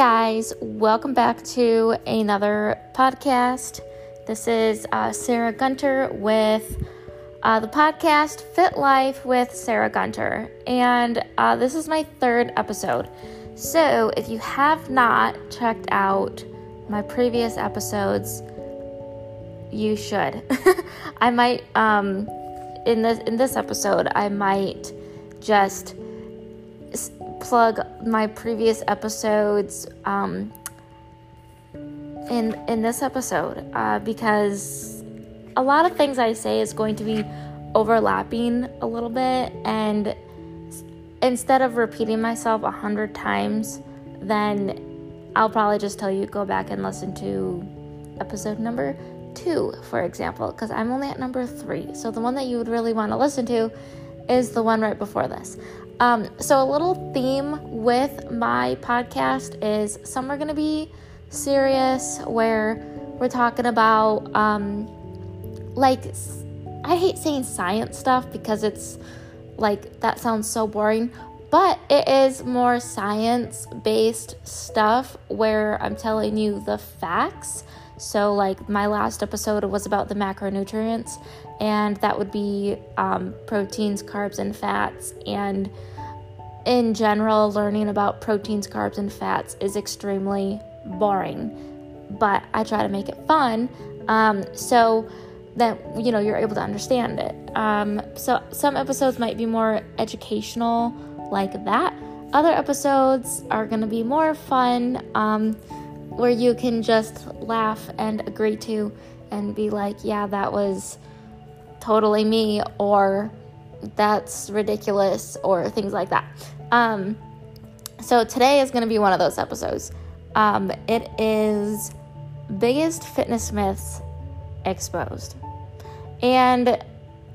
guys, welcome back to another podcast. This is uh, Sarah Gunter with uh, the podcast Fit Life with Sarah Gunter, and uh, this is my third episode. So, if you have not checked out my previous episodes, you should. I might um, in this in this episode, I might just plug my previous episodes um, in in this episode uh, because a lot of things I say is going to be overlapping a little bit, and instead of repeating myself a hundred times, then I'll probably just tell you go back and listen to episode number two, for example, because I'm only at number three. So the one that you would really want to listen to is the one right before this. Um, so, a little theme with my podcast is some are going to be serious, where we're talking about, um, like, I hate saying science stuff because it's like that sounds so boring, but it is more science based stuff where I'm telling you the facts. So, like, my last episode was about the macronutrients, and that would be um, proteins, carbs, and fats. And in general, learning about proteins, carbs, and fats is extremely boring, but I try to make it fun um, so that you know you're able to understand it. Um, so some episodes might be more educational, like that. Other episodes are going to be more fun, um, where you can just laugh and agree to and be like, yeah, that was totally me, or that's ridiculous or things like that. Um, so today is going to be one of those episodes. Um, it is biggest fitness myths exposed. And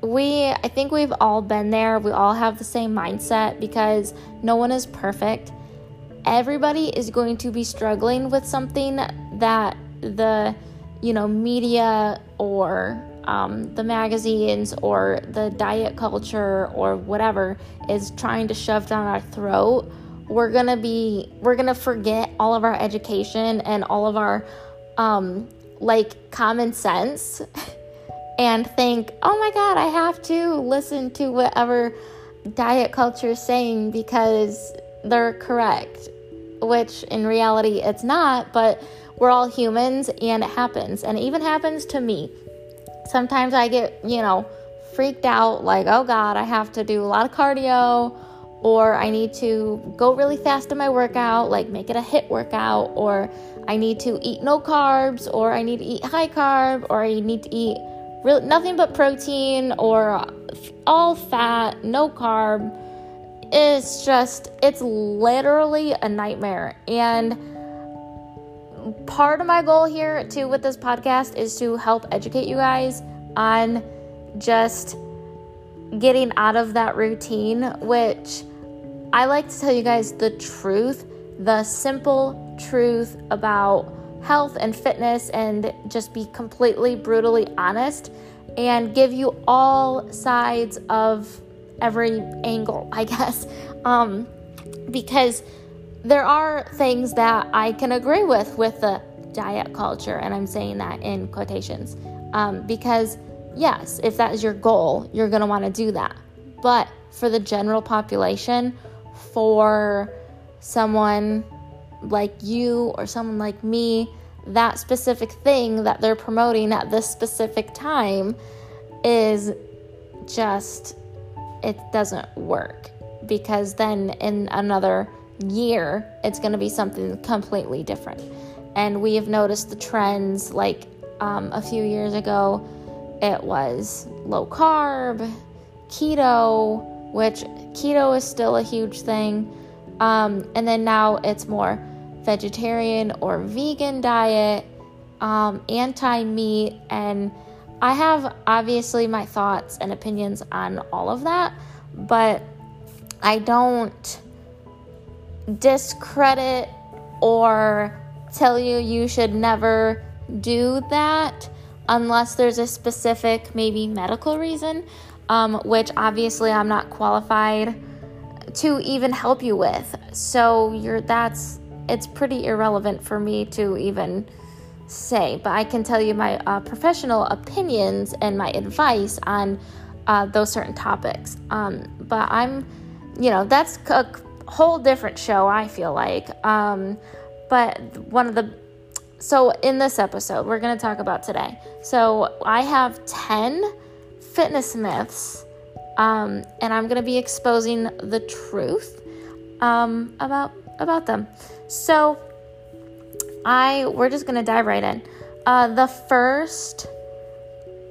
we, I think we've all been there. We all have the same mindset because no one is perfect. Everybody is going to be struggling with something that the, you know, media or um, the magazines or the diet culture or whatever is trying to shove down our throat, we're gonna be we're gonna forget all of our education and all of our um, like common sense and think, oh my god, I have to listen to whatever diet culture is saying because they're correct, which in reality it's not, but we're all humans and it happens. And it even happens to me sometimes I get, you know, freaked out like, oh God, I have to do a lot of cardio or I need to go really fast in my workout, like make it a HIIT workout, or I need to eat no carbs, or I need to eat high carb, or I need to eat real, nothing but protein, or all fat, no carb. It's just, it's literally a nightmare. And part of my goal here too with this podcast is to help educate you guys on just getting out of that routine, which I like to tell you guys the truth, the simple truth about health and fitness, and just be completely brutally honest and give you all sides of every angle, I guess. Um, because there are things that I can agree with with the diet culture, and I'm saying that in quotations um, because, yes, if that is your goal, you're going to want to do that. But for the general population, for someone like you or someone like me, that specific thing that they're promoting at this specific time is just, it doesn't work because then in another year, it's going to be something completely different. And we have noticed the trends like um, a few years ago, it was low carb, keto, which keto is still a huge thing. Um, and then now it's more vegetarian or vegan diet, um, anti meat. And I have obviously my thoughts and opinions on all of that, but I don't discredit or tell you you should never do that unless there's a specific, maybe medical reason, um, which obviously I'm not qualified to even help you with. So you're that's it's pretty irrelevant for me to even say, but I can tell you my uh, professional opinions and my advice on uh, those certain topics. Um, but I'm, you know, that's a whole different show, I feel like. Um, but one of the, so in this episode, we're going to talk about today. So I have 10 fitness myths, um, and I'm going to be exposing the truth um, about about them. So I we're just gonna dive right in. Uh, the first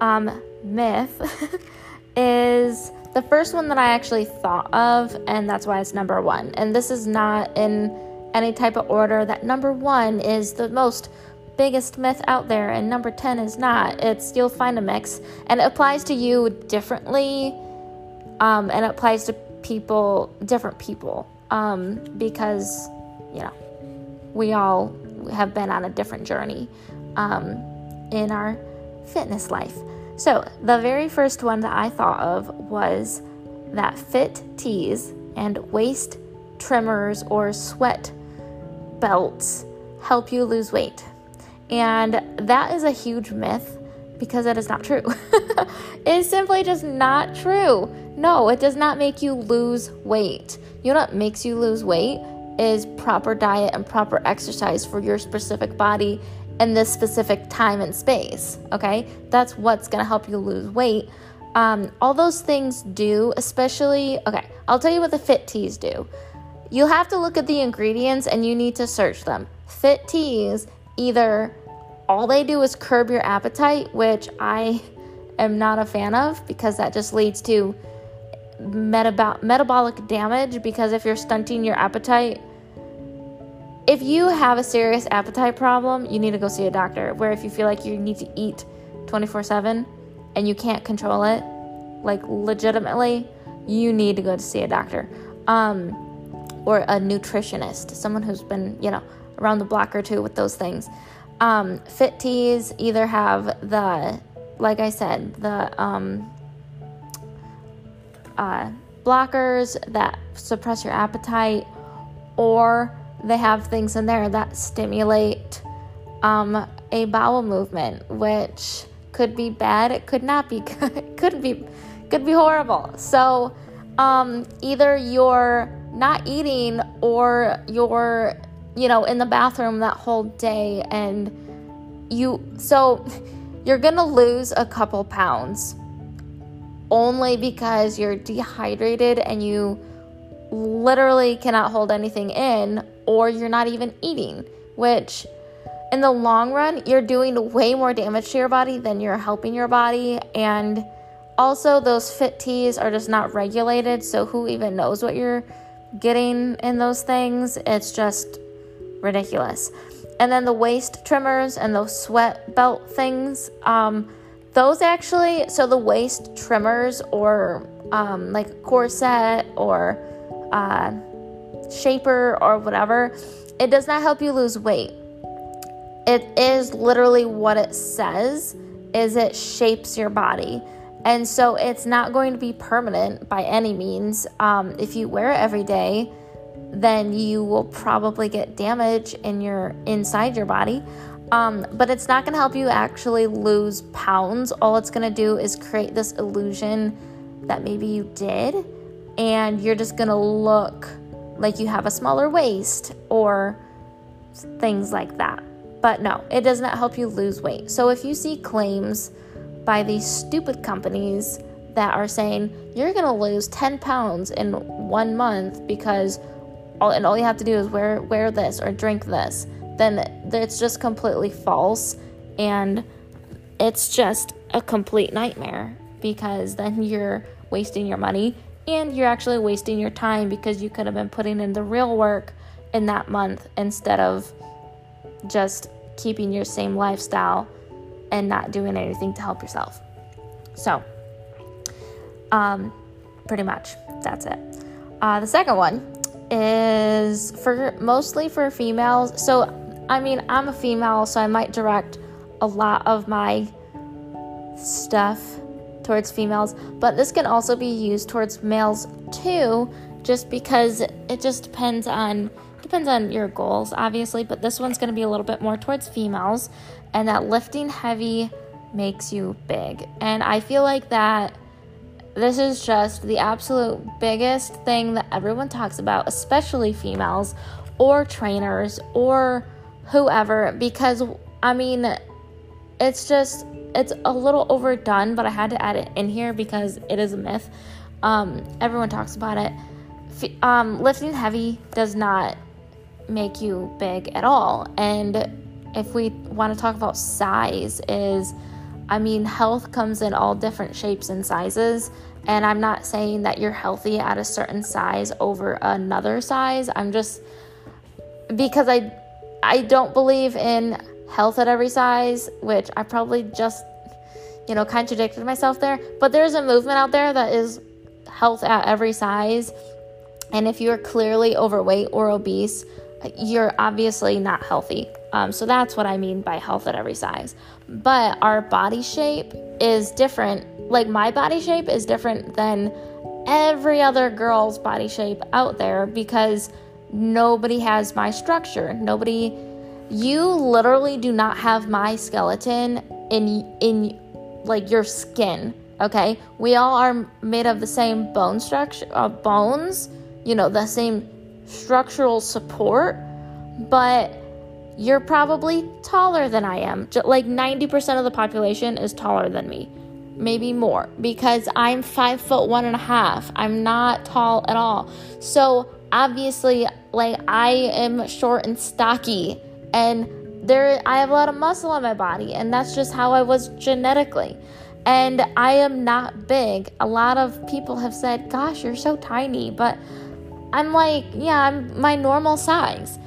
um, myth is the first one that I actually thought of, and that's why it's number one. And this is not in any type of order. That number one is the most biggest myth out there, and number 10 is not. It's you'll find a mix, and it applies to you differently, um, and it applies to people, different people, um, because you know we all have been on a different journey um, in our fitness life. So, the very first one that I thought of was that fit teas and waist trimmers or sweat belts help you lose weight. And that is a huge myth because it is not true. it is simply just not true. No, it does not make you lose weight. You know what makes you lose weight? is proper diet and proper exercise for your specific body in this specific time and space. Okay, that's what's gonna help you lose weight. Um, all those things do, especially, okay, I'll tell you what the fit teas do. You'll have to look at the ingredients and you need to search them. Fit teas, either all they do is curb your appetite, which I am not a fan of because that just leads to metab- metabolic damage because if you're stunting your appetite, if you have a serious appetite problem, you need to go see a doctor. Where if you feel like you need to eat 24 7 and you can't control it, like legitimately, you need to go to see a doctor um, or a nutritionist, someone who's been, you know, around the block or two with those things. Um, fit teas either have the, like I said, the um, uh, blockers that suppress your appetite, or they have things in there that stimulate um, a bowel movement, which could be bad. It could not be good. could be could be horrible. So um, either you're not eating or you're you know in the bathroom that whole day and you so you're gonna lose a couple pounds only because you're dehydrated and you literally cannot hold anything in, or you're not even eating, which in the long run, you're doing way more damage to your body than you're helping your body. And also, those fit teas are just not regulated, so who even knows what you're getting in those things? It's just ridiculous. And then the waist trimmers and those sweat belt things. Um, those actually, so the waist trimmers or um, like corset or uh, shaper or whatever, it does not help you lose weight. It is literally what it says is it shapes your body. And so it's not going to be permanent by any means. Um, if you wear it every day, then you will probably get damage in your inside your body. Um, but it's not going to help you actually lose pounds. All it's going to do is create this illusion that maybe you did, and you're just going to look like you have a smaller waist or things like that. But no, it does not help you lose weight. So if you see claims by these stupid companies that are saying you're going to lose 10 pounds in one month because all, and all you have to do is wear wear this or drink this then it's just completely false and it's just a complete nightmare because then you're wasting your money and you're actually wasting your time because you could have been putting in the real work in that month instead of just keeping your same lifestyle and not doing anything to help yourself. So, um, pretty much that's it. Uh, the second one is for mostly for females. So I mean, I'm a female, so I might direct a lot of my stuff towards females, but this can also be used towards males too, just because it just depends on depends on your goals, obviously, but this one's going to be a little bit more towards females, and that lifting heavy makes you big. And I feel like that this is just the absolute biggest thing that everyone talks about, especially females or trainers or whoever, because I mean, it's just, it's a little overdone, but I had to add it in here because it is a myth. Um, everyone talks about it. Um, lifting heavy does not make you big at all. And if we want to talk about size, is I mean, health comes in all different shapes and sizes. And I'm not saying that you're healthy at a certain size over another size. I'm just because I I don't believe in health at every size, which I probably just you know contradicted myself there. But there's a movement out there that is health at every size. And if you're clearly overweight or obese, you're obviously not healthy. Um, so that's what I mean by health at every size. But our body shape is different. Like my body shape is different than every other girl's body shape out there because nobody has my structure. Nobody, you literally do not have my skeleton in in like your skin. Okay, we all are made of the same bone structure, uh, bones. You know, the same structural support, but you're probably taller than I am. Like 90% of the population is taller than me, maybe more, because I'm five foot one and a half. I'm not tall at all. So obviously, like I am short and stocky, and there I have a lot of muscle on my body, and that's just how I was genetically. And I am not big. A lot of people have said, "Gosh, you're so tiny," but I'm like, yeah, I'm my normal size.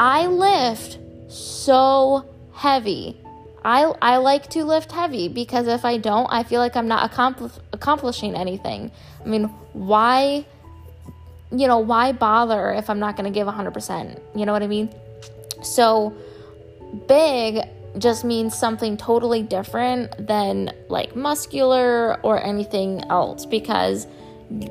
I lift so heavy. I, I like to lift heavy because if I don't, I feel like I'm not accompli- accomplishing anything. I mean, why, you know, why bother if I'm not going to give 100%? You know what I mean? So, big just means something totally different than like muscular or anything else because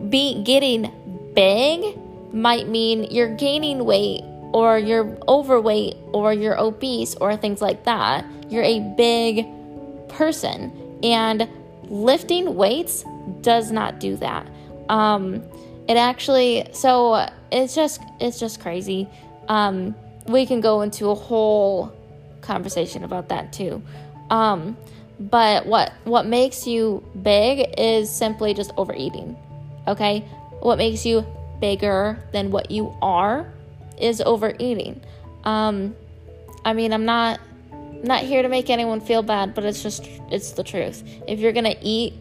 be getting big might mean you're gaining weight or you're overweight or you're obese or things like that. You're a big person. And lifting weights does not do that. Um, it actually, so it's just, it's just crazy. Um, we can go into a whole conversation about that too. Um, but what what makes you big is simply just overeating. Okay? What makes you bigger than what you are is overeating. Um, I mean, I'm not not here to make anyone feel bad, but it's just it's the truth. If you're gonna eat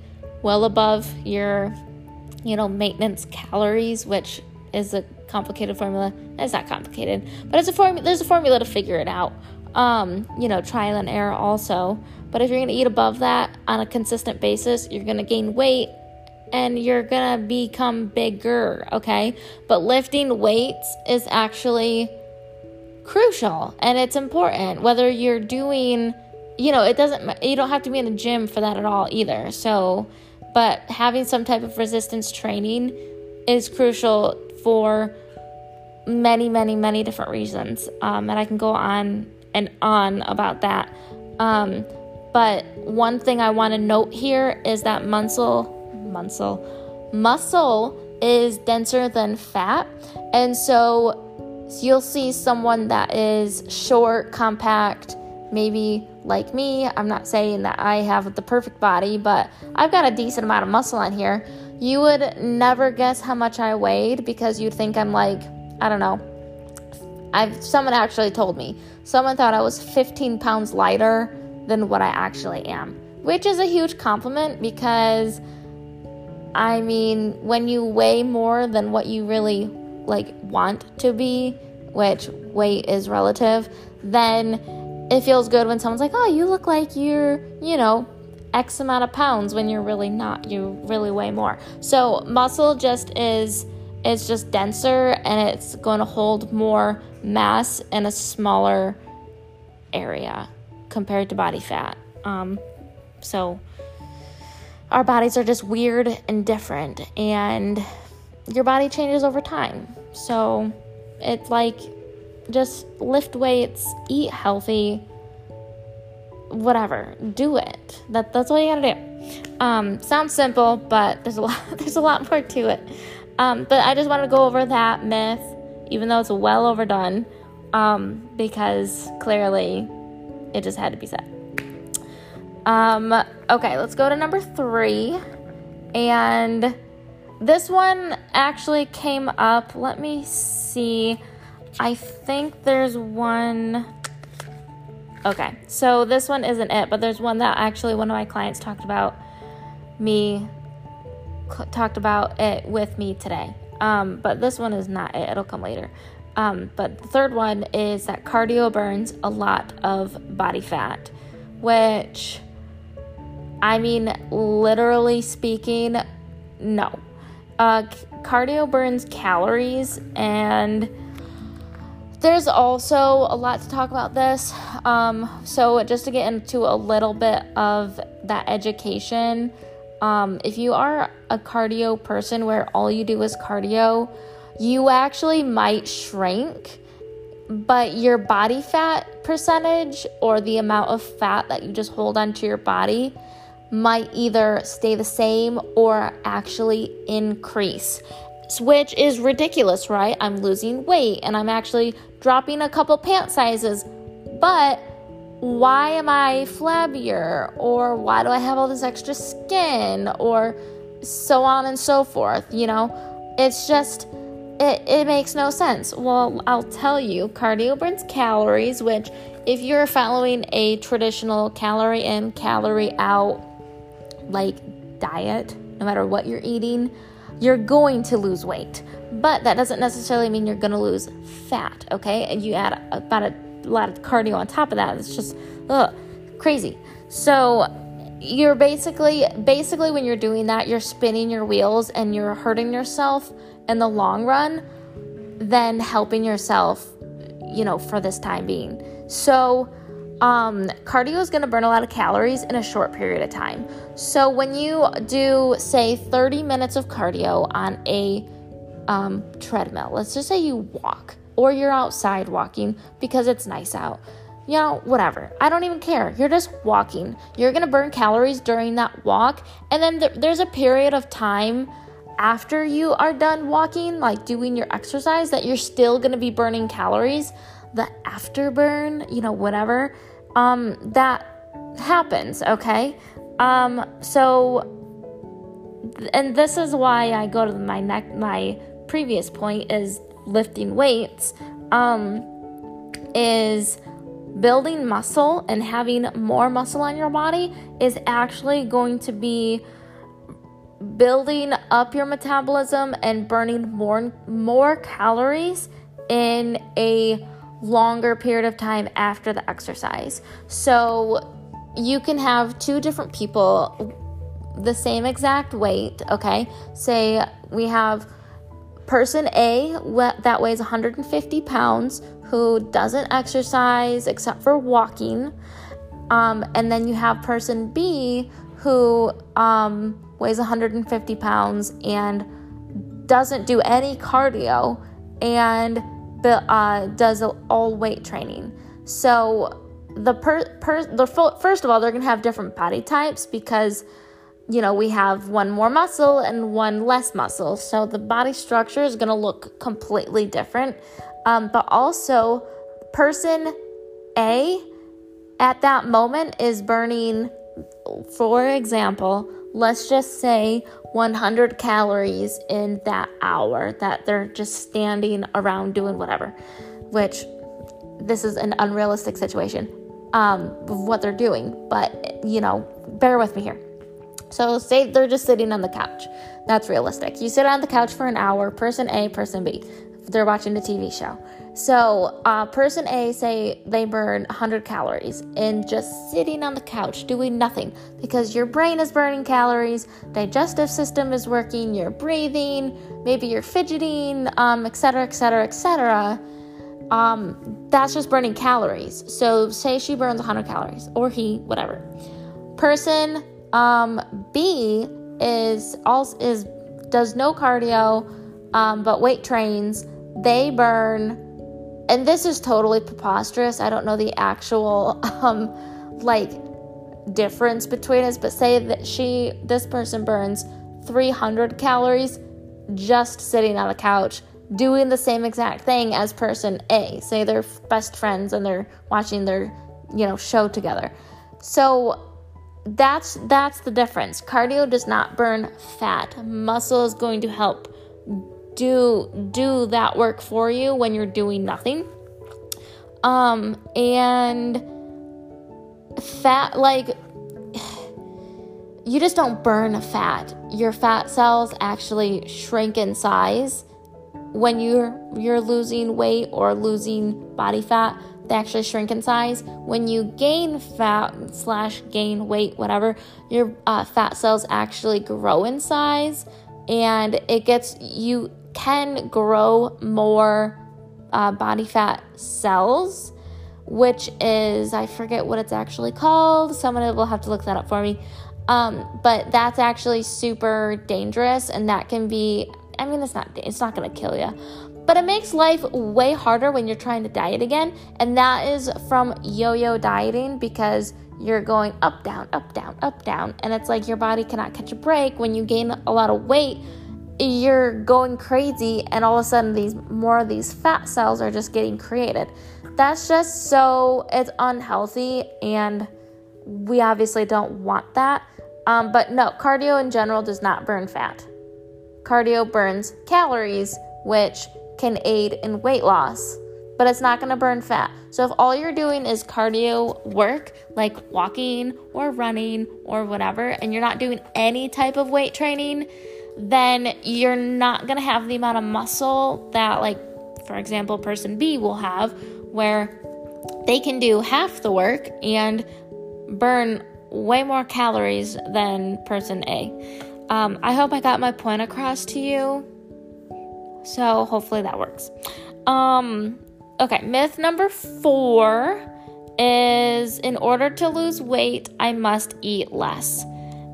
well above your, you know, maintenance calories, which is a complicated formula. It's not complicated, but it's a formula. There's a formula to figure it out. Um, you know, trial and error also. But if you're gonna eat above that on a consistent basis, you're gonna gain weight and you're gonna become bigger, okay? But lifting weights is actually crucial and it's important whether you're doing, you know, it doesn't, you don't have to be in a gym for that at all either. So, but having some type of resistance training is crucial for many, many, many different reasons. Um, and I can go on and on about that. Um, but one thing I want to note here is that muscle muscle. Muscle is denser than fat, and so you'll see someone that is short, compact, maybe like me. I'm not saying that I have the perfect body, but I've got a decent amount of muscle on here. You would never guess how much I weighed because you'd think I'm like, I don't know. I've someone actually told me. Someone thought I was 15 pounds lighter than what I actually am, which is a huge compliment because I mean, when you weigh more than what you really like want to be, which weight is relative, then it feels good when someone's like, "Oh, you look like you're, you know, X amount of pounds when you're really not. You really weigh more." So, muscle just is it's just denser and it's going to hold more mass in a smaller area compared to body fat. Um, so our bodies are just weird and different, and your body changes over time. So it's like just lift weights, eat healthy, whatever. Do it. That that's all you gotta do. Um, sounds simple, but there's a lot there's a lot more to it. Um, but I just wanted to go over that myth, even though it's well overdone, um, because clearly it just had to be said. Um, okay, let's go to number three. And this one actually came up. Let me see. I think there's one. Okay, so this one isn't it, but there's one that actually one of my clients talked about me talked about it with me today. Um, but this one is not it. It'll come later. Um, but the third one is that cardio burns a lot of body fat, which, I mean, literally speaking, no. Uh, cardio burns calories, and there's also a lot to talk about this. Um, so, just to get into a little bit of that education, um, if you are a cardio person where all you do is cardio, you actually might shrink, but your body fat percentage or the amount of fat that you just hold onto your body might either stay the same or actually increase, which is ridiculous, right? I'm losing weight and I'm actually dropping a couple pant sizes, but why am I flabbier? Or why do I have all this extra skin? Or so on and so forth, you know? It's just, it, it makes no sense. Well, I'll tell you, cardio burns calories, which, if you're following a traditional calorie in, calorie out, like diet, no matter what you're eating, you're going to lose weight. But that doesn't necessarily mean you're going to lose fat, okay? And you add about a lot of cardio on top of that. It's just ugh, crazy. So you're basically basically when you're doing that, you're spinning your wheels and you're hurting yourself in the long run, than helping yourself, you know, for this time being. So um, cardio is going to burn a lot of calories in a short period of time. So when you do, say, 30 minutes of cardio on a um, treadmill, let's just say you walk or you're outside walking because it's nice out. You know, whatever. I don't even care. You're just walking. You're going to burn calories during that walk. And then th- there's a period of time after you are done walking, like doing your exercise, that you're still going to be burning calories. The afterburn, you know, whatever, um, that happens, okay? Um, so, and this is why I go to my neck, my previous point is lifting weights um, is building muscle and having more muscle on your body is actually going to be building up your metabolism and burning more more calories in a longer period of time after the exercise. So you can have two different people the same exact weight, okay? Say we have Person A that weighs 150 pounds who doesn't exercise except for walking. Um, and then you have person B who um, weighs 150 pounds and doesn't do any cardio and uh, does all weight training. So the per, per the first of all, they're gonna have different body types because you know, we have one more muscle and one less muscle. So the body structure is to look completely different. Um, but also, person A at that moment is burning, for example, let's just say 100 calories in that hour that they're just standing around doing whatever, which this is an unrealistic situation um, of what they're doing. But, you know, bear with me here. So, say they're just sitting on the couch. That's realistic. You sit on the couch for an hour, person A, person B. They're watching a TV show. So, uh, person A, say they burn 100 calories in just sitting on the couch doing nothing because your brain is burning calories, digestive system is working, you're breathing, maybe you're fidgeting, um, etc., etc., etc. Um, that's just burning calories. So, say she burns 100 calories, or he, whatever. Person um, B is also is does no cardio, um, but weight trains. They burn and this is totally preposterous. I don't know the actual um like difference between us, but say that she this person burns 300 calories just sitting on the couch doing the same exact thing as person A. Say they're best friends and they're watching their, you know, show together. So that's that's the difference. Cardio does not burn fat. Muscle is going to help do do that work for you when you're doing nothing. Um and fat like you just don't burn fat. Your fat cells actually shrink in size when you're you're losing weight or losing body fat. They actually shrink in size. When you gain fat slash gain weight, whatever, your uh, fat cells actually grow in size, and it gets you can grow more uh, body fat cells which is I forget what it's actually called. Someone will have to look that up for me. Um, but that's actually super dangerous, and that can be. I mean, it's not. It's not gonna kill you, but it makes life way harder when you're trying to diet again, and that is from yo-yo dieting because you're going up, down, up, down, up, down, and it's like your body cannot catch a break when you gain a lot of weight. You're going crazy, and all of a sudden, these more of these fat cells are just getting created. That's just so it's unhealthy, and we obviously don't want that. Um, but no, cardio in general does not burn fat. Cardio burns calories, which can aid in weight loss, but it's not going to burn fat. So if all you're doing is cardio work, like walking or running or whatever, and you're not doing any type of weight training, then you're not going to have the amount of muscle that, like, for example, person B will have, where they can do half the work and burn way more calories than person A. Um, I hope I got my point across to you. So hopefully that works. Um, okay, myth number four is in order to lose weight, I must eat less.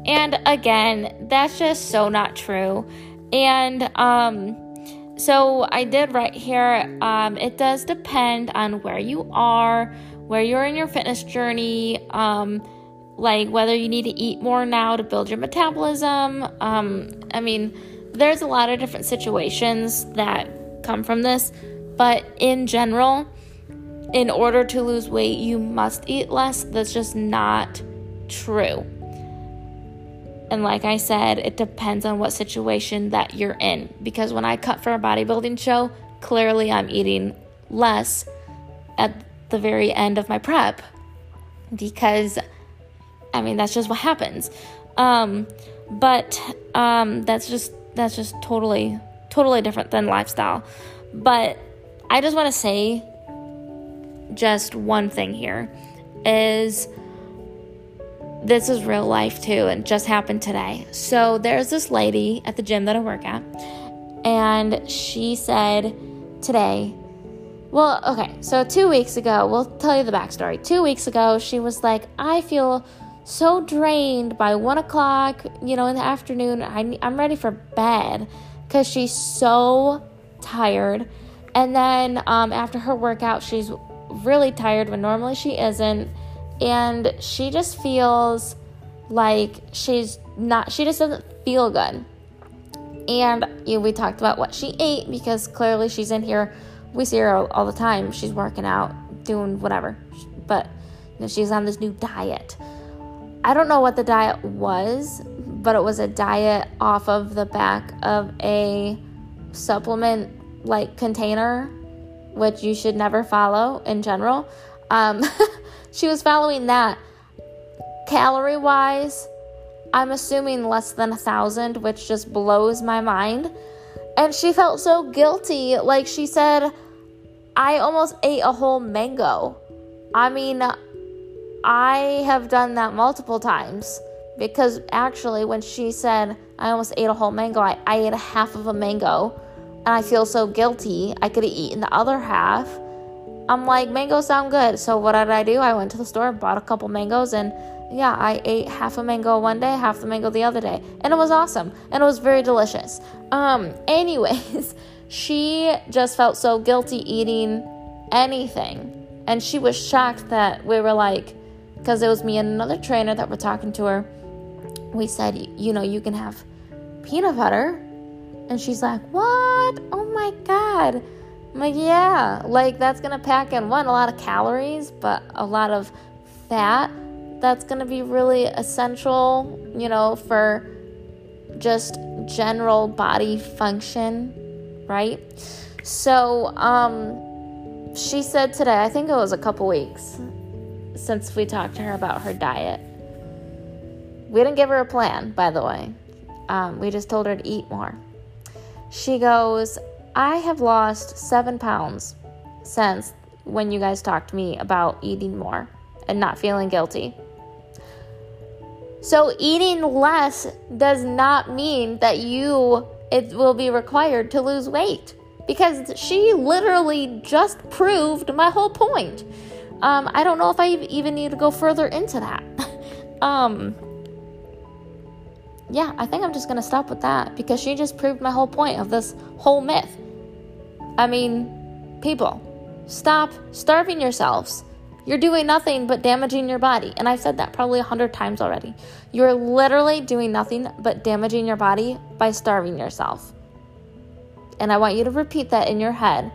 And again, that's just so not true. And um, so I did write here, um, it does depend on where you are, where you're in your fitness journey. Um, like whether you need to eat more now to build your metabolism. Um, I mean, there's a lot of different situations that come from this, but in general, in order to lose weight, you must eat less. That's just not true. And like I said, it depends on what situation that you're in. Because when I cut for a bodybuilding show, clearly I'm eating less at the very end of my prep because I mean, that's just what happens. Um, but um, that's just that's just totally totally different than lifestyle. But I just want to say just one thing here is this is real life too and just happened today. So there's this lady at the gym that I work at and she said today well, okay, so two weeks ago, we'll tell you the backstory. Two weeks ago, she was like, I feel so drained by one o'clock, you know, in the afternoon. I'm ready for bed because she's so tired. And then um, after her workout, she's really tired when normally she isn't. And she just feels like she's not, she just doesn't feel good. And you know, we talked about what she ate because clearly she's in here. We see her all, all the time. She's working out, doing whatever. But you know, she's on this new diet. I don't know what the diet was, but it was a diet off of the back of a supplement like container, which you should never follow in general. Um, she was following that. Calorie wise, I'm assuming less than a thousand, which just blows my mind. And she felt so guilty. Like she said, I almost ate a whole mango. I mean, I have done that multiple times because actually, when she said I almost ate a whole mango, I, I ate a half of a mango and I feel so guilty. I could have eaten the other half. I'm like, mangoes sound good. So, what did I do? I went to the store, bought a couple mangoes, and yeah, I ate half a mango one day, half the mango the other day. And it was awesome. And it was very delicious. Um, anyways, she just felt so guilty eating anything. And she was shocked that we were like, because it was me and another trainer that were talking to her. We said, you know, you can have peanut butter. And she's like, what? Oh my God. I'm like, yeah, like that's gonna pack in one, a lot of calories, but a lot of fat that's gonna be really essential, you know, for just general body function, right? So, um, she said today, I think it was a couple weeks since we talked to her about her diet. We didn't give her a plan, by the way. Um, we just told her to eat more. She goes, I have lost seven pounds since when you guys talked to me about eating more and not feeling guilty. So, eating less does not mean that you it will be required to lose weight because she literally just proved my whole point. Um, I don't know if I even need to go further into that. um, yeah, I think I'm just gonna stop with that because she just proved my whole point of this whole myth. I mean, people, stop starving yourselves. You're doing nothing but damaging your body. And I've said that probably a hundred times already. You're literally doing nothing but damaging your body by starving yourself. And I want you to repeat that in your head.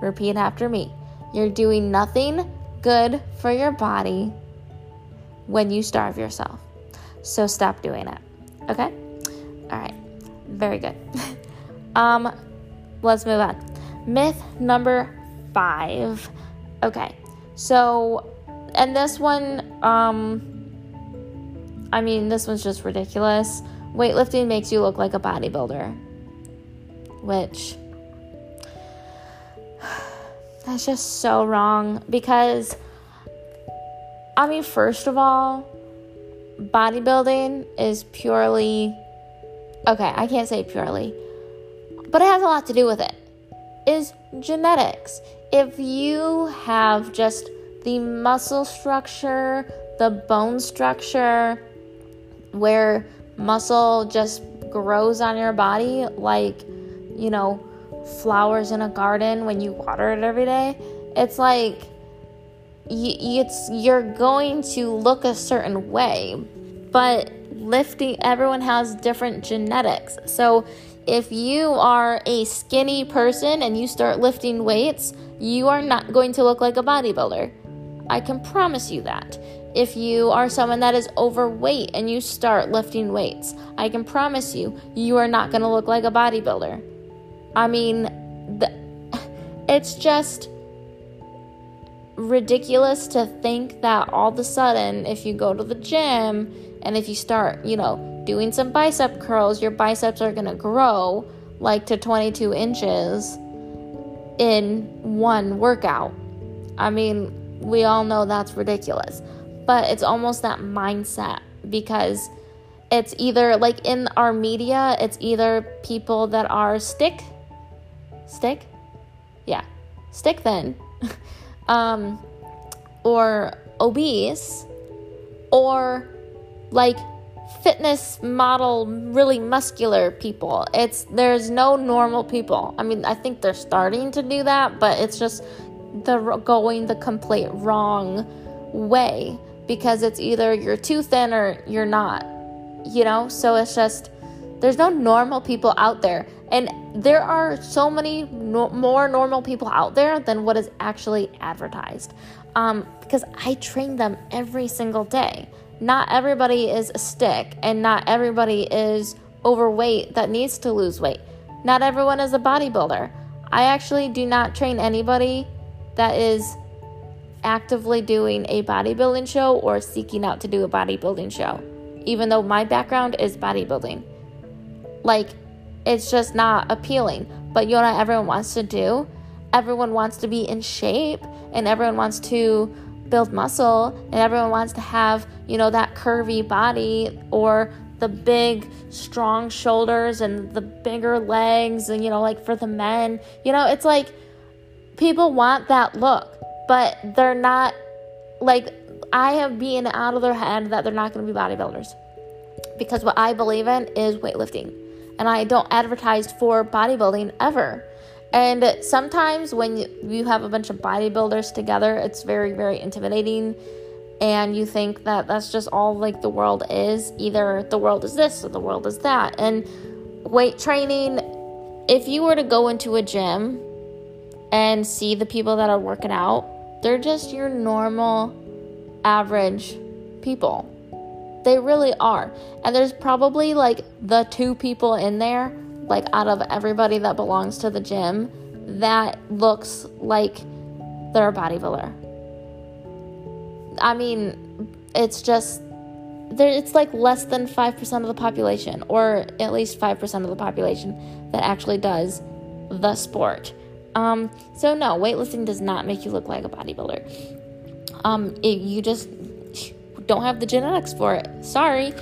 Repeat after me. You're doing nothing good for your body when you starve yourself. So stop doing it. Okay? All right. Very good. um let's move on. Myth number 5. Okay. So, and this one, um, I mean, this one's just ridiculous. Weightlifting makes you look like a bodybuilder, which that's just so wrong because, I mean, first of all, bodybuilding is purely okay, I can't say purely, but it has a lot to do with it. Is genetics if you have just the muscle structure, the bone structure, where muscle just grows on your body like, you know, flowers in a garden when you water it every day, it's like it's you're going to look a certain way. But lifting everyone has different genetics. So if you are a skinny person and you start lifting weights, you are not going to look like a bodybuilder. I can promise you that. If you are someone that is overweight and you start lifting weights, I can promise you, you are not going to look like a bodybuilder. I mean, the, it's just ridiculous to think that all of a sudden, if you go to the gym and if you start, you know, doing some bicep curls, your biceps are going to grow like to 22 inches in one workout. I mean, we all know that's ridiculous, but it's almost that mindset because it's either like in our media, it's either people that are stick, stick, yeah, stick thin, um, or obese, or like fitness model really muscular people. It's there's no normal people. I mean, I think they're starting to do that, but it's just the going the complete wrong way because it's either you're too thin or you're not. You know? So it's just there's no normal people out there. And there are so many no- more normal people out there than what is actually advertised. Um, because I train them every single day not everybody is a stick and not everybody is overweight that needs to lose weight. Not everyone is a bodybuilder. I actually do not train anybody that is actively doing a bodybuilding show or seeking out to do a bodybuilding show, even though my background is bodybuilding. Like, it's just not appealing. But you know what everyone wants to do? Everyone wants to be in shape and everyone wants to build muscle and everyone wants to have, you know, that curvy body or the big strong shoulders and the bigger legs and you know like for the men. You know, it's like people want that look, but they're not like I have been out of their head that they're not going to be bodybuilders. Because what I believe in is weightlifting. And I don't advertise for bodybuilding ever. And sometimes when you have a bunch of bodybuilders together, it's very, very intimidating. And you think that that's just all like the world is. Either the world is this or the world is that. And weight training, if you were to go into a gym and see the people that are working out, they're just your normal, average people. They really are. And there's probably like the two people in there, like out of everybody that belongs to the gym, that looks like they're a bodybuilder. I mean, it's just there it's like less than 5% of the population or at least 5% of the population that actually does the sport. Um, so no, weightlifting does not make you look like a bodybuilder. Um, it, you just don't have the genetics for it. Sorry.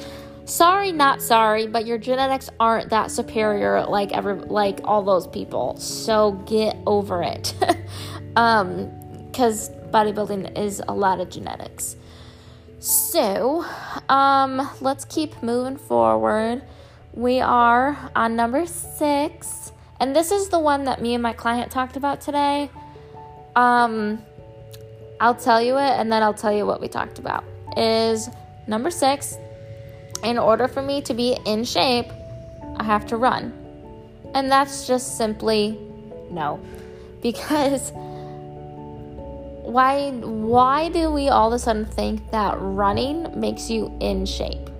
Sorry, not sorry, but your genetics aren't that superior like ever like all those people. So get over it. um cuz bodybuilding is a lot of genetics. So, um let's keep moving forward. We are on number 6, and this is the one that me and my client talked about today. Um I'll tell you it and then I'll tell you what we talked about is number six. In order for me to be in shape, I have to run. And that's just simply no. Because why why do we all of a sudden think that running makes you in shape?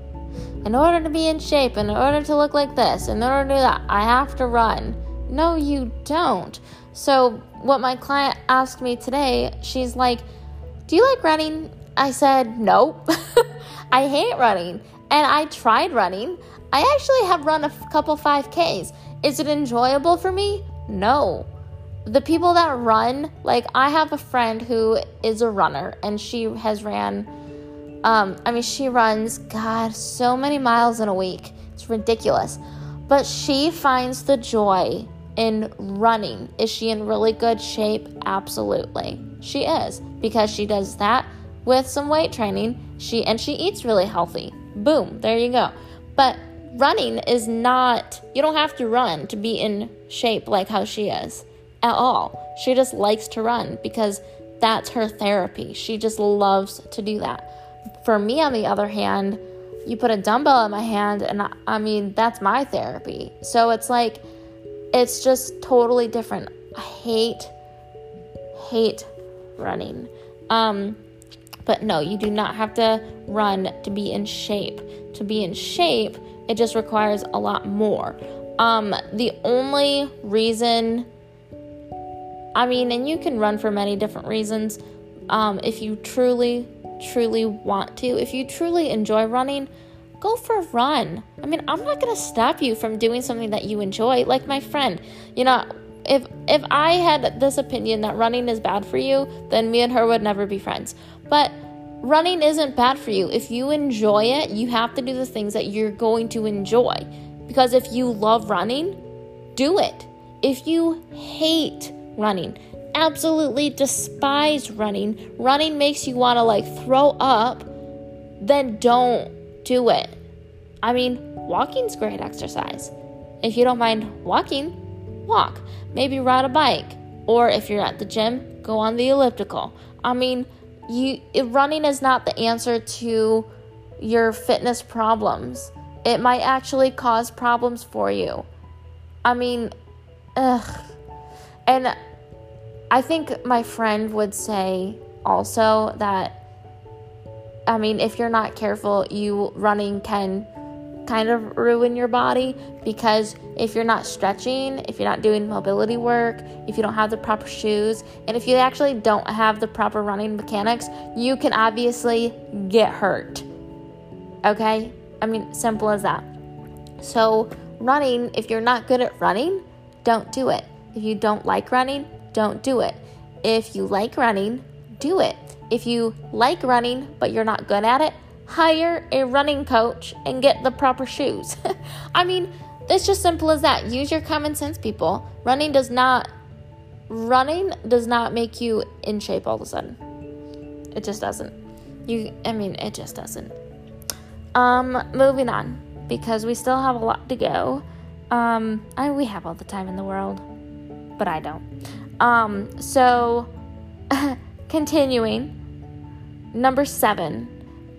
In order to be in shape, in order to look like this, in order to do that, I have to run. No, you don't. So, what my client asked me today, she's like, Do you like running? I said, Nope. I hate running. And I tried running. I actually have run a couple 5Ks. Is it enjoyable for me? No. The people that run, like I have a friend who is a runner and she has ran um I mean she runs god so many miles in a week. It's ridiculous. But she finds the joy in running. Is she in really good shape? Absolutely. She is because she does that with some weight training. She and she eats really healthy. Boom, there you go. But running is not you don't have to run to be in shape like how she is at all. She just likes to run because that's her therapy. She just loves to do that. For me on the other hand, you put a dumbbell in my hand and I, I mean that's my therapy. So it's like it's just totally different. I hate hate running. Um but no, you do not have to run to be in shape. To be in shape, it just requires a lot more. Um, the only reason, I mean, and you can run for many different reasons. Um, if you truly, truly want to, if you truly enjoy running, go for a run. I mean, I'm not to stop you from doing something that you enjoy. Like my friend, you know, if if I had this opinion that running is bad for you, then me and her would never be friends. But running isn't bad for you. If you enjoy it, you have to do the things that you're going to enjoy. Because if you love running, do it. If you hate running, absolutely despise running, running makes you want to like throw up, then don't do it. I mean, walking's great exercise. If you don't mind walking, walk. Maybe ride a bike. Or if you're at the gym, go on the elliptical. I mean, you running is not the answer to your fitness problems. It might actually cause problems for you. I mean, ugh. And I think my friend would say also that I mean, if you're not careful, you running can kind of ruin your body because if you're not stretching, if you're not doing mobility work, if you don't have the proper shoes, and if you actually don't have the proper running mechanics, you can obviously get hurt. Okay? I mean, simple as that. So, running, if you're not good at running, don't do it. If you don't like running, don't do it. If you like running, do it. If you like running but you're not good at it, hire a running coach and get the proper shoes. I mean, it's just simple as that. Use your common sense, people. Running does not running does not make you in shape all of a sudden. It just doesn't. You I mean, it just doesn't. Um moving on because we still have a lot to go. Um I we have all the time in the world. but I don't. Um, so, continuing, number seven,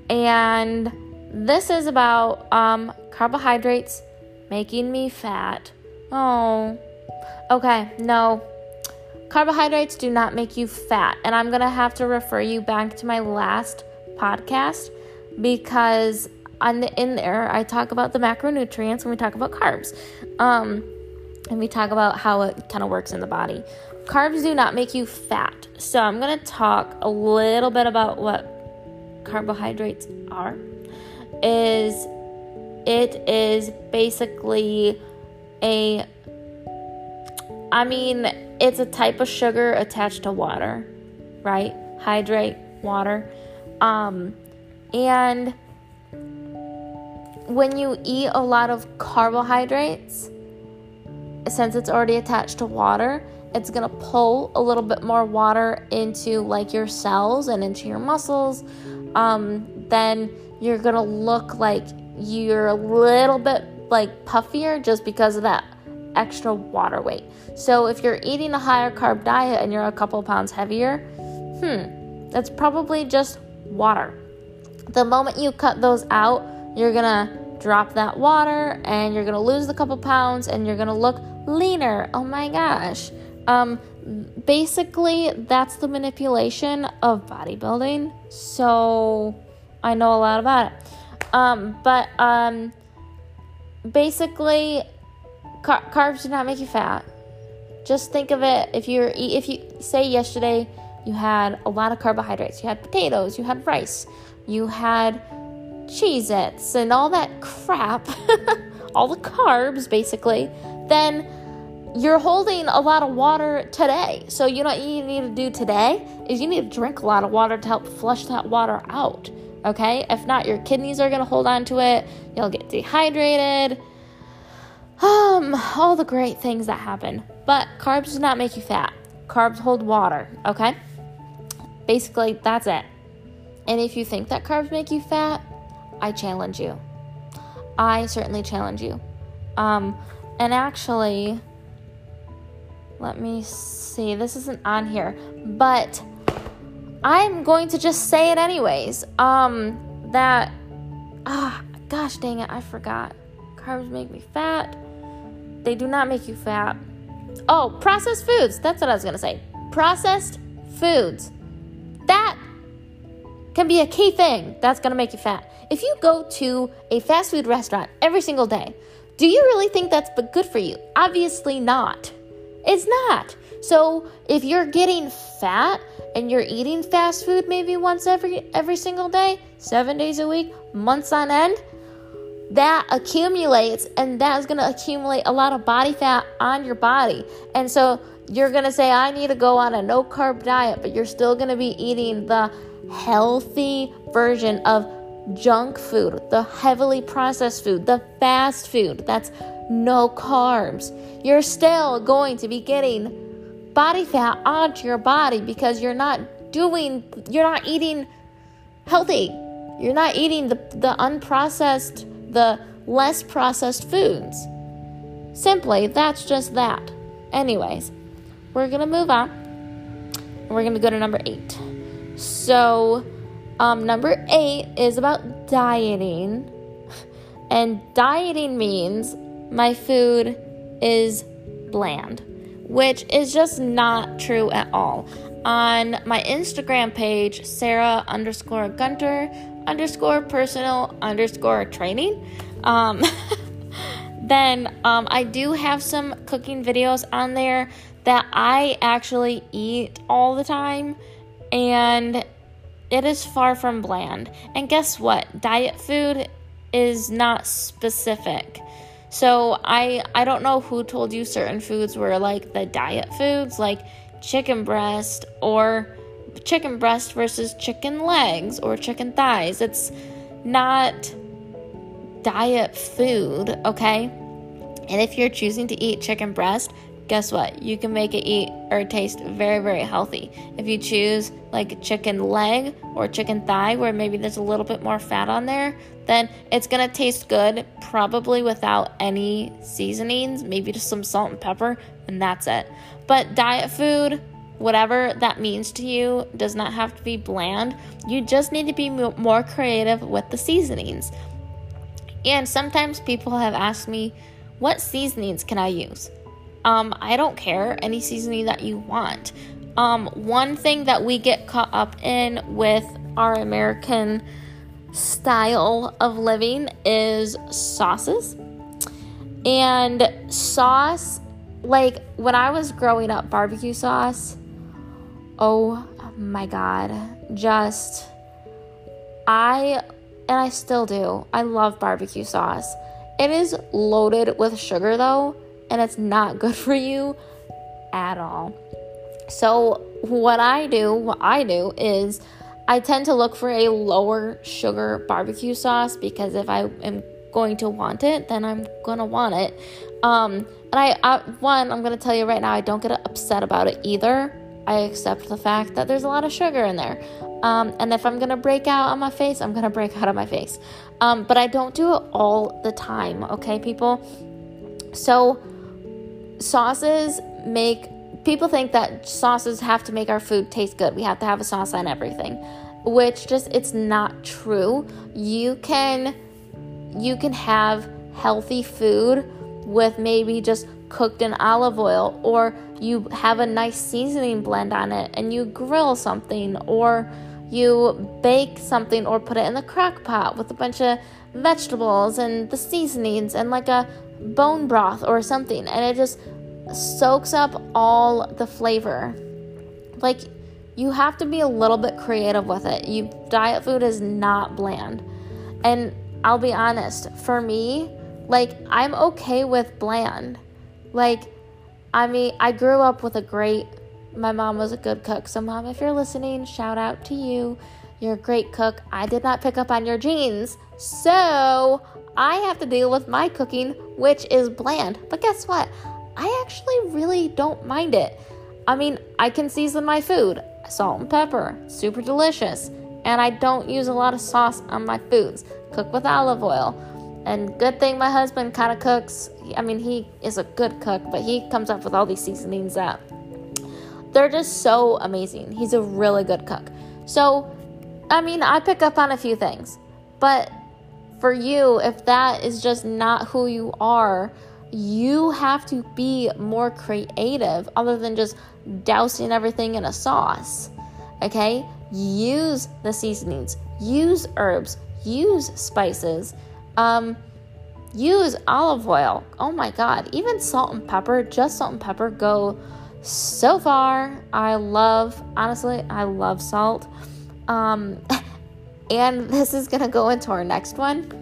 and this is about um, carbohydrates making me fat. Oh, okay, no. Carbohydrates do not make you fat. And I'm going to have to refer you back to my last podcast because on the, in there I talk about the macronutrients and we talk about carbs. Um, and we talk about how it kind of works in the body. Carbs do not make you fat. So I'm going to talk a little bit about what carbohydrates are. Is it is basically a I mean, it's a type of sugar attached to water, right? Hydrate water. Um, and when you eat a lot of carbohydrates, since it's already attached to water, it's gonna pull a little bit more water into like your cells and into your muscles. Um, then you're gonna look like you're a little bit like puffier just because of that extra water weight. So if you're eating a higher carb diet and you're a couple pounds heavier, hmm, that's probably just water. The moment you cut those out, you're gonna drop that water and you're gonna lose the couple pounds and you're gonna look leaner. Oh my gosh. Um, basically, that's the manipulation of bodybuilding. So I know a lot about it. Um, but um, basically, car- carbs do not make you fat. Just think of it if you're if you say yesterday you had a lot of carbohydrates, you had potatoes, you had rice, you had Cheez Its and all that crap, all the carbs basically, then you're holding a lot of water today. So, you know what you need to do today is you need to drink a lot of water to help flush that water out. Okay? If not, your kidneys are going to hold on to it. You'll get dehydrated. Um, all the great things that happen. But carbs do not make you fat. Carbs hold water, okay? Basically, that's it. And if you think that carbs make you fat, I challenge you. I certainly challenge you. Um, and actually, let me see. This isn't on here, but I'm going to just say it anyways. Um, that ah, gosh dang it, I forgot. Carbs make me fat. They do not make you fat. Oh, processed foods. That's what I was gonna say. Processed foods. That can be a key thing that's gonna make you fat. If you go to a fast food restaurant every single day, do you really think that's good for you? Obviously not. It's not. So if you're getting fat and you're eating fast food maybe once every every single day, 7 days a week, months on end, that accumulates and that's going to accumulate a lot of body fat on your body. And so you're going to say I need to go on a no carb diet, but you're still going to be eating the healthy version of junk food, the heavily processed food, the fast food that's no carbs. You're still going to be getting body fat onto your body because you're not doing, you're not eating healthy. You're not eating the, the unprocessed, the less processed foods. Simply, that's just that. Anyways, we're gonna move on. We're gonna go to number eight. So, um, number eight is about dieting. And dieting means my food is bland, which is just not true at all. On my Instagram page, Sarah underscore Gunter underscore personal underscore training, um, then um, I do have some cooking videos on there that I actually eat all the time, and it is far from bland. And guess what? Diet food is not specific. So I I don't know who told you certain foods were like the diet foods, like chicken breast or chicken breast versus chicken legs or chicken thighs. It's not diet food, okay? And if you're choosing to eat chicken breast, guess what? You can make it eat or taste very, very healthy. If you choose like chicken leg or chicken thigh, where maybe there's a little bit more fat on there, then it's gonna taste good, probably without any seasonings, maybe just some salt and pepper, and that's it. But diet food, whatever that means to you, does not have to be bland. You just need to be more creative with the seasonings. And sometimes people have asked me, what seasonings can I use? Um, I don't care, any seasoning that you want. Um, one thing that we get caught up in with our American style of living is sauces. And sauce, like when I was growing up, barbecue sauce, oh my god, just I, and I still do, I love barbecue sauce. It is loaded with sugar though and it's not good for you at all. So, what I do, what I do is I tend to look for a lower sugar barbecue sauce because if I am going to want it, then I'm going to want it. Um, and I, I, one, I'm going to tell you right now, I don't get upset about it either. I accept the fact that there's a lot of sugar in there. Um, and if I'm going to break out on my face, I'm going to break out on my face. Um, but I don't do it all the time, okay, people? So, sauces make people think that sauces have to make our food taste good. We have to have a sauce on everything, which just it's not true. You can you can have healthy food with maybe just cooked in olive oil or you have a nice seasoning blend on it and you grill something or you bake something or put it in the crock pot with a bunch of vegetables and the seasonings and like a bone broth or something, and it just soaks up all the flavor. Like, you have to be a little bit creative with it. You diet food is not bland. And I'll be honest, for me, like I'm okay with bland. Like I mean, I grew up with a great my mom was a good cook. So mom, if you're listening, shout out to you. You're a great cook. I did not pick up on your genes. So, I have to deal with my cooking, which is bland. But guess what? I actually really don't mind it. I mean, I can season my food, salt and pepper, super delicious. And I don't use a lot of sauce on my foods. Cook with olive oil. And good thing my husband kind of cooks. I mean, he is a good cook, but he comes up with all these seasonings that they're just so amazing. He's a really good cook. So, I mean, I pick up on a few things. But for you, if that is just not who you are, you have to be more creative other than just dousing everything in a sauce. Okay? Use the seasonings, use herbs, use spices, um, use olive oil. Oh my god, even salt and pepper, just salt and pepper go so far. I love, honestly, I love salt. Um, and this is gonna go into our next one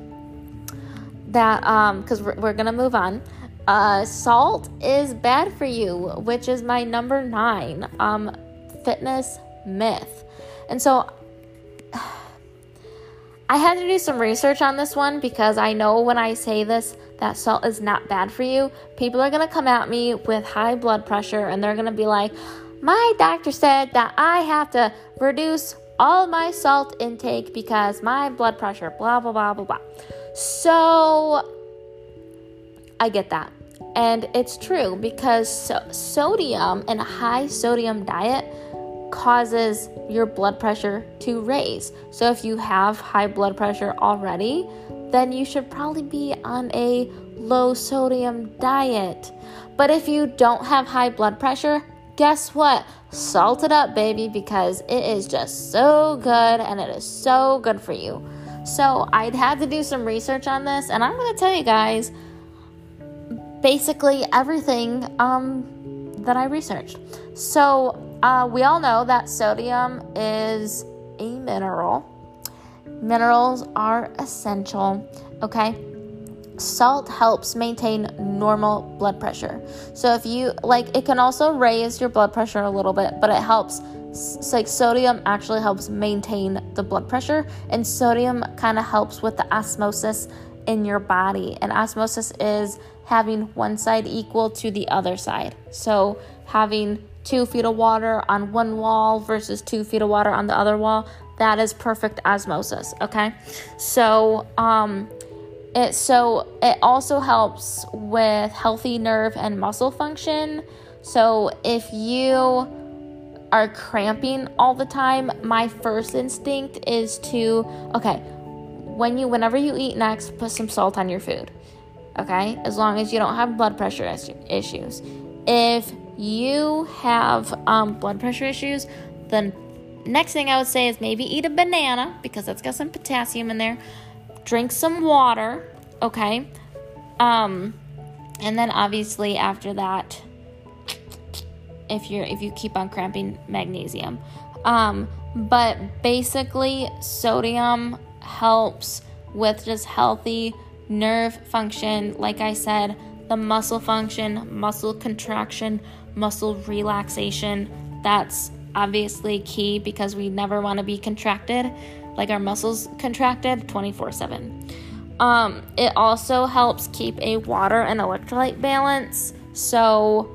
that um because we're, we're gonna move on. Uh salt is bad for you which is my number nine um fitness myth. And so I had to do some research on this one because I know when I say this that salt is not bad for you, people are going to come at me with high blood pressure and they're going to be like, My doctor said that I have to reduce all my salt intake because my blood pressure, blah, blah, blah, blah, blah. So I get that. And it's true because so- sodium and a high sodium diet causes your blood pressure to raise. So if you have high blood pressure already, then you should probably be on a low sodium diet. But if you don't have high blood pressure, guess what? Salt it up, baby, because it is just so good and it is so good for you. So, I'd had to do some research on this, and I'm going to tell you guys basically everything um, that I researched. So, uh, we all know that sodium is a mineral. Minerals are essential, okay? Salt helps maintain normal blood pressure. So if you like it can also raise your blood pressure a little bit, but it helps like sodium actually helps maintain the blood pressure and sodium kind of helps with the osmosis in your body. And osmosis is having one side equal to the other side. So having two feet of water on one wall versus two feet of water on the other wall, that is perfect osmosis. Okay. So, um, it so it also helps with healthy nerve and muscle function. So if you are cramping all the time, my first instinct is to okay, when you whenever you eat next, put some salt on your food. Okay? As long as you don't have blood pressure issues. If you have um, blood pressure issues, then next thing I would say is maybe eat a banana because that's got some potassium in there. Drink some water, okay? Um, and then obviously after that, if you're if you keep on cramping, magnesium. Um, but basically, sodium helps with just healthy nerve function. Like I said, the muscle function, muscle contraction, muscle relaxation. That's obviously key because we never want to be contracted, like our muscles contracted 24 7. Um, it also helps keep a water and electrolyte balance. So,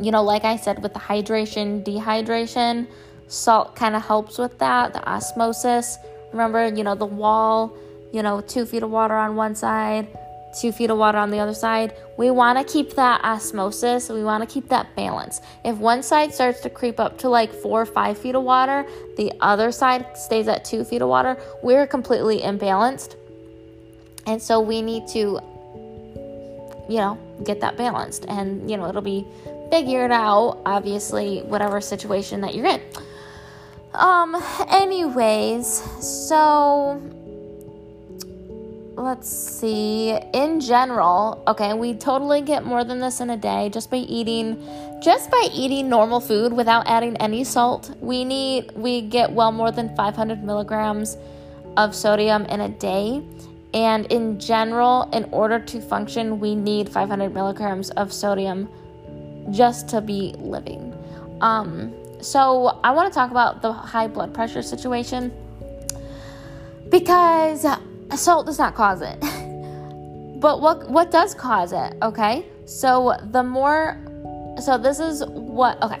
you know, like I said, with the hydration, dehydration, salt kind of helps with that, the osmosis. Remember, you know, the wall, you know, two feet of water on one side, two feet of water on the other side. We want to keep that osmosis. We want to keep that balance. If one side starts to creep up to like four or five feet of water, the other side stays at two feet of water, we're completely imbalanced. And so we need to, you know, get that balanced. And, you know, it'll be figured out, obviously, whatever situation that you're in. Um, anyways, so let's see. In general, okay, we totally get more than this in a day just by eating just by eating normal food without adding any salt. We need we get well more than 500 milligrams of sodium in a day. And in general, in order to function, we need 500 milligrams of sodium just to be living. Um, so I want to talk about the high blood pressure situation because salt does not cause it. but what what does cause it? Okay, so the more, so this is what. Okay,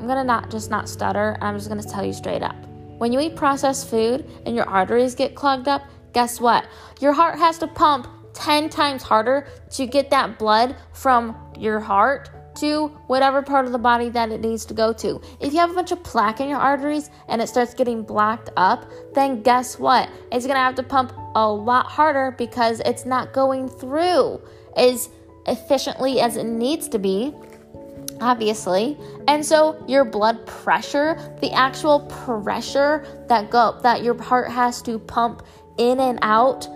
I'm gonna not just not stutter. I'm just gonna tell you straight up. When you eat processed food and your arteries get clogged up, guess what? Your heart has to pump 10 times harder to get that blood from your heart to whatever part of the body that it needs to go to. If you have a bunch of plaque in your arteries and it starts getting blocked up, then guess what? It's gonna have to pump a lot harder because it's not going through as efficiently as it needs to be. Obviously, and so your blood pressure, the actual pressure that go that your heart has to pump in and out,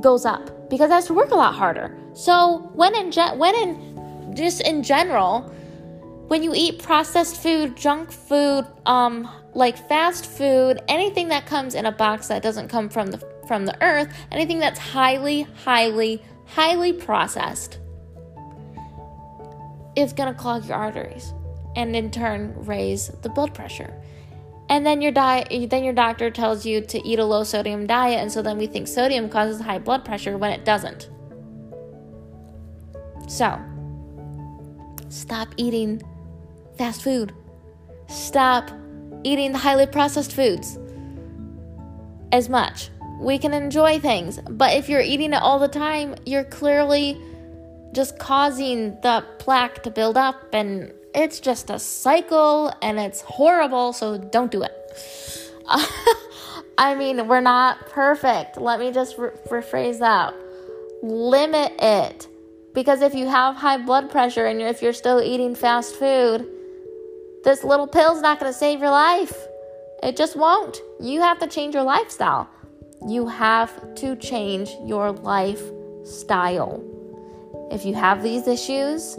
goes up because it has to work a lot harder. So when in jet, when in just in general, when you eat processed food, junk food, um, like fast food, anything that comes in a box that doesn't come from the from the earth, anything that's highly, highly, highly processed, is gonna clog your arteries and in turn raise the blood pressure. And then your diet then your doctor tells you to eat a low sodium diet, and so then we think sodium causes high blood pressure when it doesn't. So, Stop eating fast food. Stop eating the highly processed foods as much. We can enjoy things, but if you're eating it all the time, you're clearly just causing the plaque to build up, and it's just a cycle and it's horrible, so don't do it. I mean, we're not perfect. Let me just re- rephrase that. Limit it. Because if you have high blood pressure and if you're still eating fast food, this little pill's not going to save your life. It just won't. You have to change your lifestyle. You have to change your lifestyle. If you have these issues,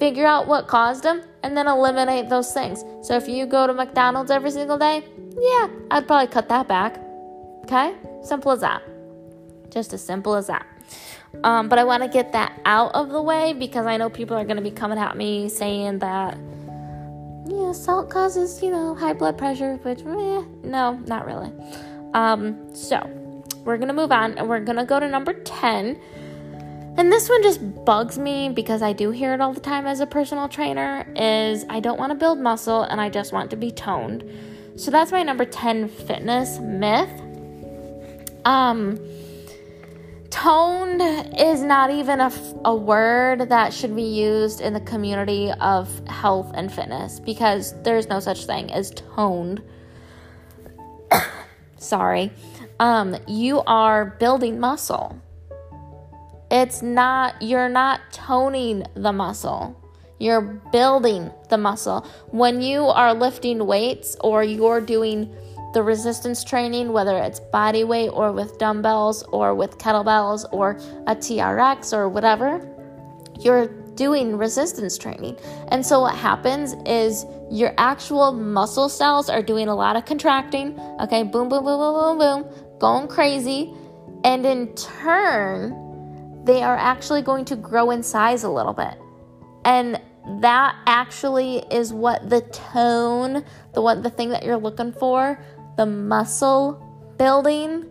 figure out what caused them and then eliminate those things. So if you go to McDonald's every single day, yeah, I'd probably cut that back. Okay? Simple as that. Just as simple as that. Um, but I want to get that out of the way because I know people are going to be coming at me saying that, yeah, salt causes, you know, high blood pressure, which, no, not really. Um, so, we're going to move on and we're going to go to number 10. And this one just bugs me because I do hear it all the time as a personal trainer is I don't want to build muscle and I just want to be toned. So that's my number 10 fitness myth. Um toned is not even a, a word that should be used in the community of health and fitness because there's no such thing as toned. Sorry. Um, you are building muscle. It's not, you're not toning the muscle. You're building the muscle. When you are lifting weights or you're doing the resistance training, whether it's body weight or with dumbbells or with kettlebells or a TRX or whatever, you're doing resistance training. And so what happens is your actual muscle cells are doing a lot of contracting. Okay, boom, boom, boom, boom, boom, boom, going crazy. And in turn, they are actually going to grow in size a little bit. And that actually is what the tone, the one the thing that you're looking for the muscle building,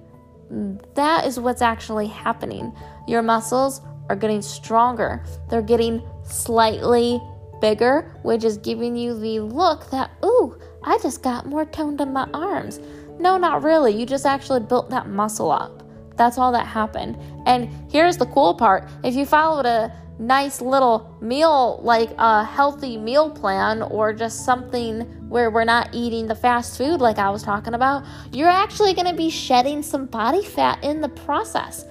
that is what's actually happening. Your muscles are getting stronger, they're getting slightly bigger, which is giving you the look that, ooh, I just got more toned in my arms. No, not really. You just actually built that muscle up. That's all that happened. And here's the cool part if you followed a nice little meal, like a healthy meal plan, or just something where we're not eating the fast food like I was talking about, you're actually going to be shedding some body fat in the process.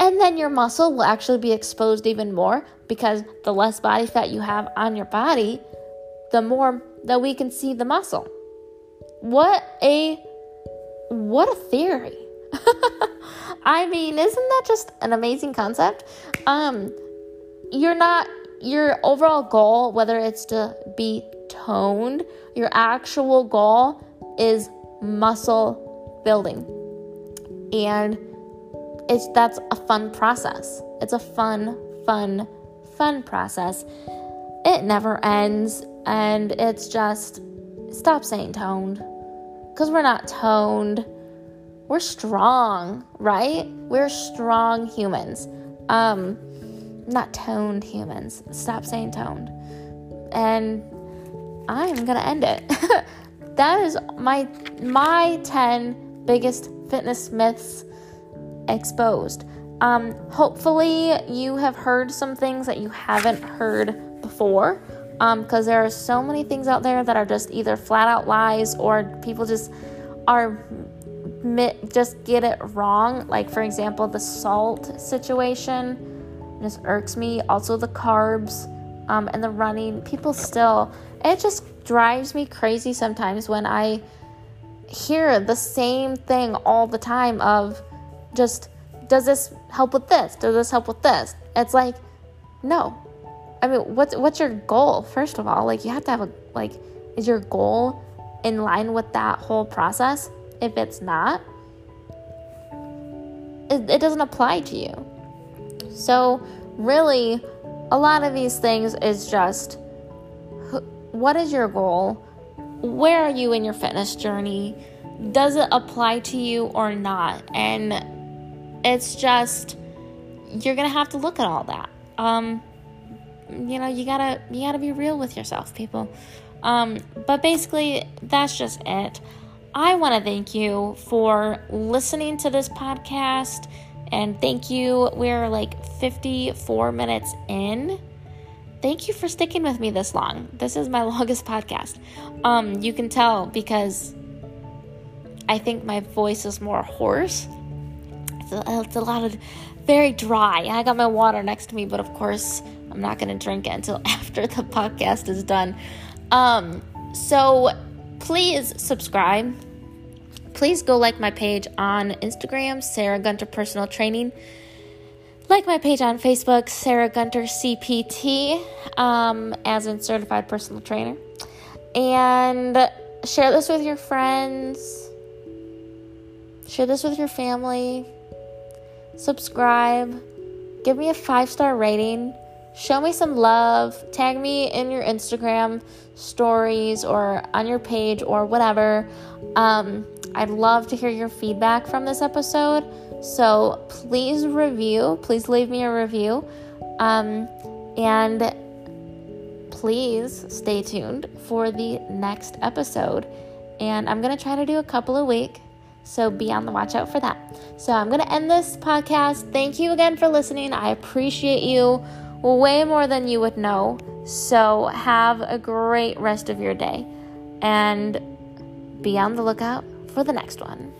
And then your muscle will actually be exposed even more because the less body fat you have on your body, the more that we can see the muscle. What a what a theory. I mean, isn't that just an amazing concept? Um you're not your overall goal, whether it's to be toned, your actual goal is muscle building. And it's that's a fun process. It's a fun, fun, fun process. It never ends and it's just stop saying toned cuz we're not toned. We're strong, right? We're strong humans. Um not toned humans. Stop saying toned. And I'm gonna end it. that is my my 10 biggest fitness myths exposed. Um, hopefully you have heard some things that you haven't heard before. Um, because um, there are so many things out there that are just either flat out lies or people just are just get it wrong. Like for example, the salt situation just irks me. Also, the carbs um, and the running. People still, it just drives me crazy sometimes when I hear the same thing all the time of just, does this help with this? Does this help with this? It's like, no. I mean, what's what's your goal? First of all, like you have to have a like, is your goal in line with that whole process? If it's not, it, it doesn't apply to you. So, really, a lot of these things is just what is your goal? Where are you in your fitness journey? Does it apply to you or not? And it's just you're gonna have to look at all that. Um, you know, you gotta you gotta be real with yourself, people. Um, but basically, that's just it. I want to thank you for listening to this podcast and thank you. We're like 54 minutes in. Thank you for sticking with me this long. This is my longest podcast. Um, you can tell because I think my voice is more hoarse. It's a, it's a lot of very dry. I got my water next to me, but of course, I'm not going to drink it until after the podcast is done. Um, so please subscribe please go like my page on Instagram, Sarah Gunter Personal Training. Like my page on Facebook, Sarah Gunter CPT, um, as a certified personal trainer. And share this with your friends. Share this with your family. Subscribe. Give me a five star rating. Show me some love. Tag me in your Instagram stories or on your page or whatever. Um, I'd love to hear your feedback from this episode. So please review, please leave me a review. Um, and please stay tuned for the next episode. And I'm going to try to do a couple a week. So be on the watch out for that. So I'm going to end this podcast. Thank you again for listening. I appreciate you way more than you would know. So have a great rest of your day and be on the lookout for the next one.